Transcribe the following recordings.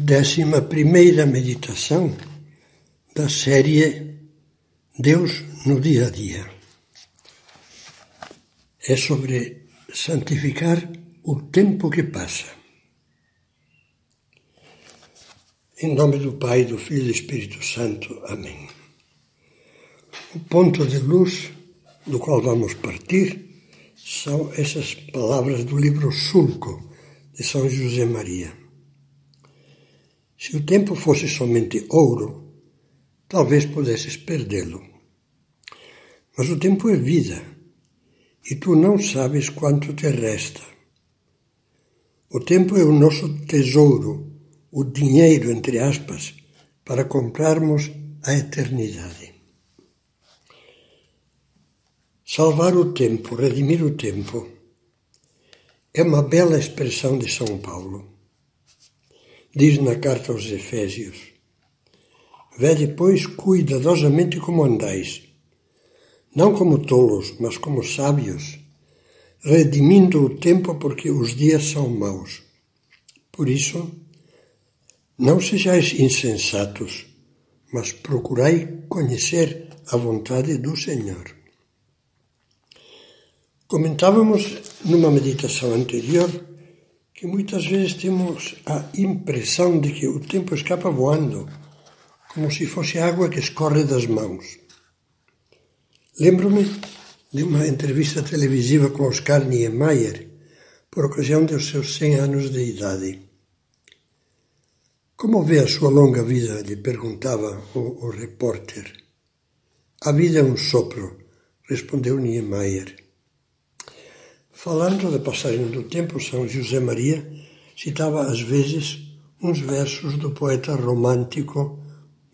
Décima primeira meditação da série Deus no dia a dia. É sobre santificar o tempo que passa. Em nome do Pai, do Filho e do Espírito Santo. Amém. O ponto de luz do qual vamos partir são essas palavras do livro Sulco de São José Maria. Se o tempo fosse somente ouro, talvez pudesses perdê-lo. Mas o tempo é vida, e tu não sabes quanto te resta. O tempo é o nosso tesouro, o dinheiro, entre aspas, para comprarmos a eternidade. Salvar o tempo, redimir o tempo, é uma bela expressão de São Paulo diz na carta aos Efésios: Vede, pois, cuidadosamente como andais, não como tolos, mas como sábios, redimindo o tempo porque os dias são maus. Por isso, não sejais insensatos, mas procurai conhecer a vontade do Senhor. Comentávamos numa meditação anterior que muitas vezes temos a impressão de que o tempo escapa voando, como se fosse água que escorre das mãos. Lembro-me de uma entrevista televisiva com Oscar Niemeyer, por ocasião dos seus 100 anos de idade. Como vê a sua longa vida? lhe perguntava o, o repórter. A vida é um sopro, respondeu Niemeyer. Falando da passagem do tempo, São José Maria citava às vezes uns versos do poeta romântico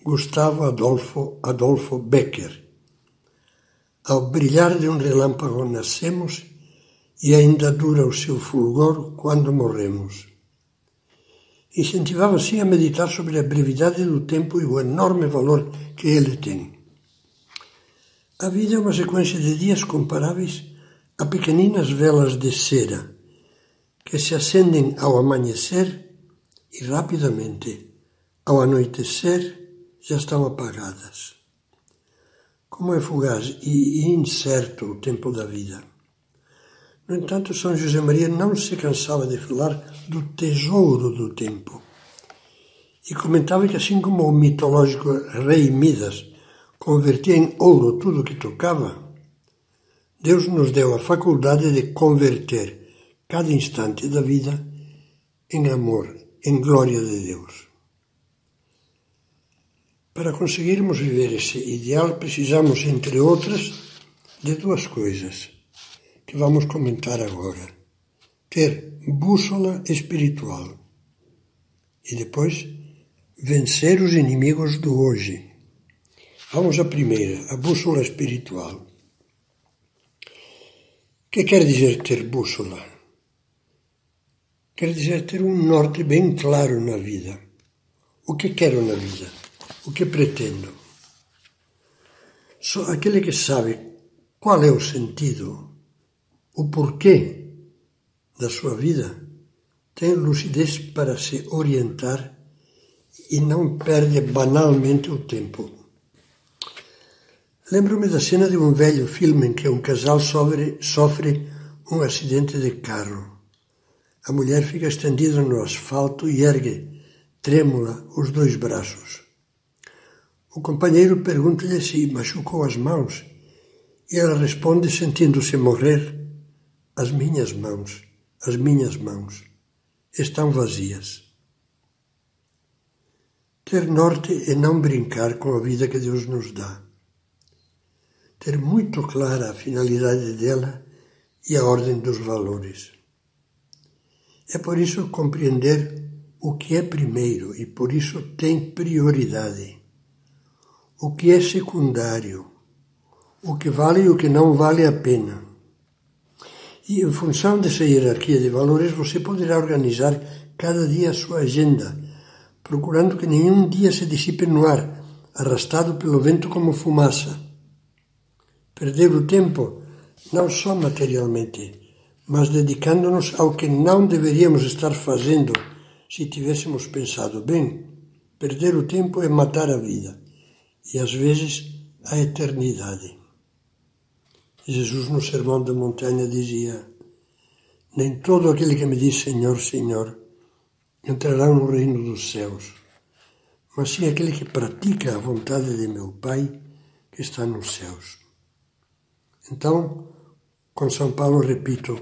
Gustavo Adolfo Adolfo Becker. Ao brilhar de um relâmpago nascemos e ainda dura o seu fulgor quando morremos. Incentivava assim a meditar sobre a brevidade do tempo e o enorme valor que ele tem. A vida é uma sequência de dias comparáveis a pequeninas velas de cera que se acendem ao amanhecer e rapidamente, ao anoitecer, já estão apagadas. Como é fugaz e incerto o tempo da vida. No entanto, São José Maria não se cansava de falar do tesouro do tempo. E comentava que, assim como o mitológico rei Midas convertia em ouro tudo o que tocava, Deus nos deu a faculdade de converter cada instante da vida em amor, em glória de Deus. Para conseguirmos viver esse ideal, precisamos, entre outras, de duas coisas que vamos comentar agora: ter bússola espiritual e depois vencer os inimigos do hoje. Vamos à primeira, a bússola espiritual que quer dizer ter bússola? Quer dizer ter um norte bem claro na vida. O que quero na vida? O que pretendo? Só aquele que sabe qual é o sentido, o porquê da sua vida, tem lucidez para se orientar e não perde banalmente o tempo. Lembro-me da cena de um velho filme em que um casal sofre, sofre um acidente de carro. A mulher fica estendida no asfalto e ergue, trêmula, os dois braços. O companheiro pergunta-lhe se machucou as mãos e ela responde, sentindo-se morrer: As minhas mãos, as minhas mãos estão vazias. Ter norte é não brincar com a vida que Deus nos dá ter muito clara a finalidade dela e a ordem dos valores. É por isso compreender o que é primeiro e por isso tem prioridade, o que é secundário, o que vale e o que não vale a pena. E em função dessa hierarquia de valores, você poderá organizar cada dia a sua agenda, procurando que nenhum dia se dissipe no ar, arrastado pelo vento como fumaça perder o tempo, não só materialmente, mas dedicando-nos ao que não deveríamos estar fazendo se tivéssemos pensado bem, perder o tempo é matar a vida e às vezes a eternidade. Jesus no Sermão da Montanha dizia: Nem todo aquele que me diz Senhor, Senhor entrará no reino dos céus, mas sim aquele que pratica a vontade de meu Pai que está nos céus. Então, com São Paulo repito,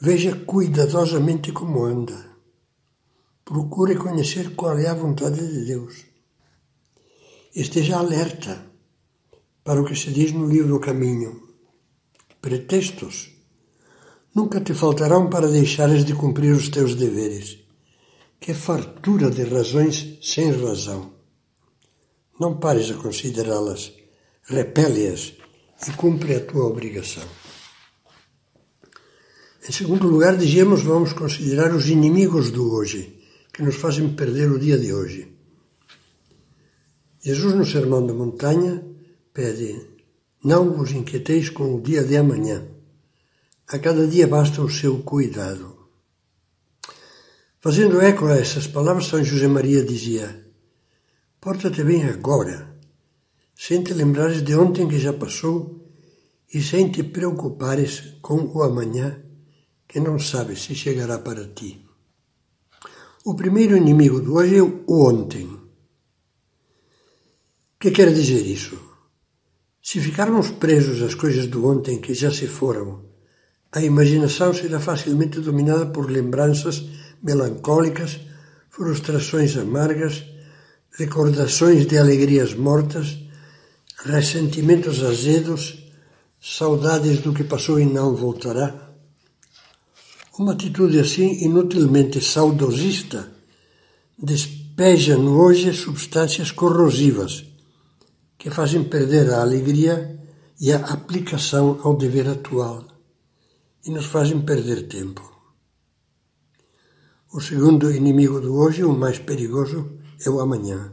veja cuidadosamente como anda. Procure conhecer qual é a vontade de Deus. Esteja alerta para o que se diz no livro Caminho. Pretextos nunca te faltarão para deixares de cumprir os teus deveres. Que fartura de razões sem razão. Não pares a considerá-las, repele-as e cumpre a tua obrigação. Em segundo lugar, dizíamos, vamos considerar os inimigos do hoje, que nos fazem perder o dia de hoje. Jesus, no Sermão da Montanha, pede: Não vos inquieteis com o dia de amanhã. A cada dia basta o seu cuidado. Fazendo eco a essas palavras, São José Maria dizia: Porta-te bem agora sem te lembrares de ontem que já passou e sem te preocupares com o amanhã, que não sabes se chegará para ti. O primeiro inimigo do hoje é o ontem. O que quer dizer isso? Se ficarmos presos às coisas do ontem que já se foram, a imaginação será facilmente dominada por lembranças melancólicas, frustrações amargas, recordações de alegrias mortas ressentimentos azedos, saudades do que passou e não voltará. Uma atitude assim, inutilmente saudosista, despeja no hoje substâncias corrosivas que fazem perder a alegria e a aplicação ao dever atual e nos fazem perder tempo. O segundo inimigo do hoje, o mais perigoso, é o amanhã.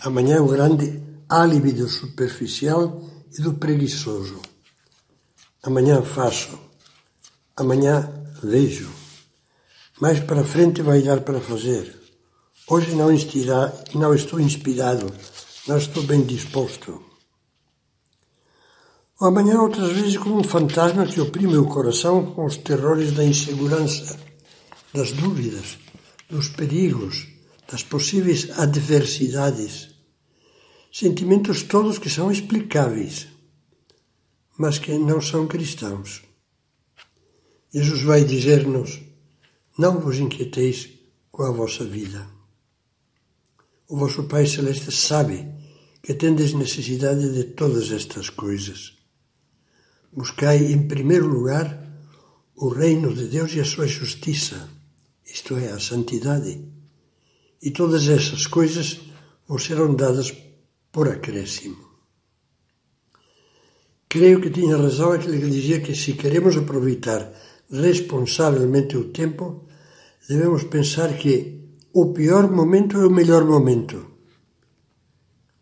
Amanhã é o grande álibi do superficial e do preguiçoso. Amanhã faço, amanhã vejo. Mais para frente vai dar para fazer. Hoje não, inspira, não estou inspirado, não estou bem disposto. O amanhã, outras vezes, como um fantasma que oprime o coração com os terrores da insegurança, das dúvidas, dos perigos, das possíveis adversidades sentimentos todos que são explicáveis, mas que não são cristãos. Jesus vai dizer-nos: Não vos inquieteis com a vossa vida. O vosso Pai Celeste sabe que tendes necessidade de todas estas coisas. Buscai, em primeiro lugar, o reino de Deus e a sua justiça, isto é, a santidade, e todas essas coisas vos serão dadas por acréscimo. Creio que tinha razão aquele que dizia que se queremos aproveitar responsavelmente o tempo, devemos pensar que o pior momento é o melhor momento.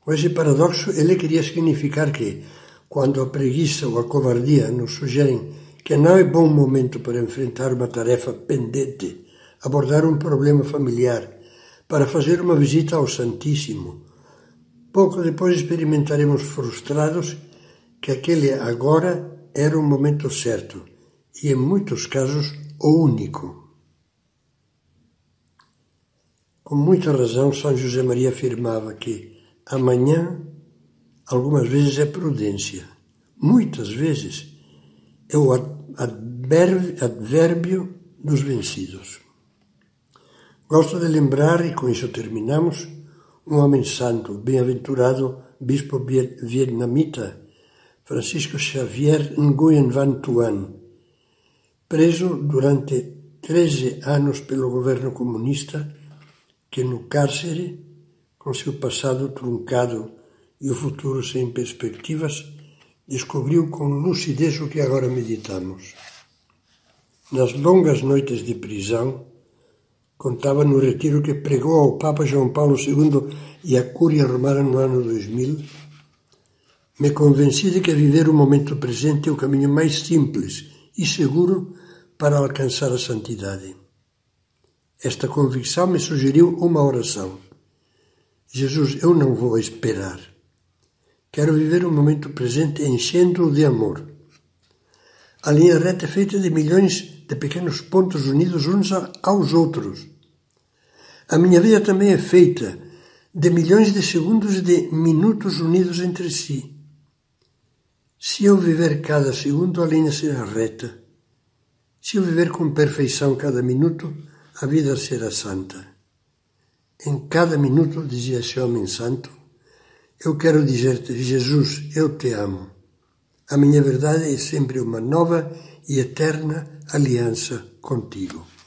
Com esse paradoxo, ele queria significar que, quando a preguiça ou a covardia nos sugerem que não é bom momento para enfrentar uma tarefa pendente, abordar um problema familiar, para fazer uma visita ao Santíssimo, Pouco depois experimentaremos frustrados que aquele agora era o momento certo e, em muitos casos, o único. Com muita razão, São José Maria afirmava que amanhã, algumas vezes, é prudência, muitas vezes é o advérbio dos vencidos. Gosto de lembrar, e com isso terminamos, um homem santo, bem-aventurado bispo vietnamita Francisco Xavier Nguyen Van Tuan, preso durante 13 anos pelo governo comunista, que no cárcere, com seu passado truncado e o futuro sem perspectivas, descobriu com lucidez o que agora meditamos. Nas longas noites de prisão, contava no retiro que pregou ao Papa João Paulo II e à Cúria Romana no ano 2000, me convenci de que viver o momento presente é o caminho mais simples e seguro para alcançar a santidade. Esta convicção me sugeriu uma oração. Jesus, eu não vou esperar. Quero viver o momento presente enchendo-o de amor. A linha reta é feita de milhões de pequenos pontos unidos uns aos outros. A minha vida também é feita de milhões de segundos e de minutos unidos entre si. Se eu viver cada segundo, a linha será reta. Se eu viver com perfeição cada minuto, a vida será santa. Em cada minuto, dizia esse homem santo, eu quero dizer-te, Jesus, eu te amo. A minha verdade é sempre uma nova e eterna aliança contigo.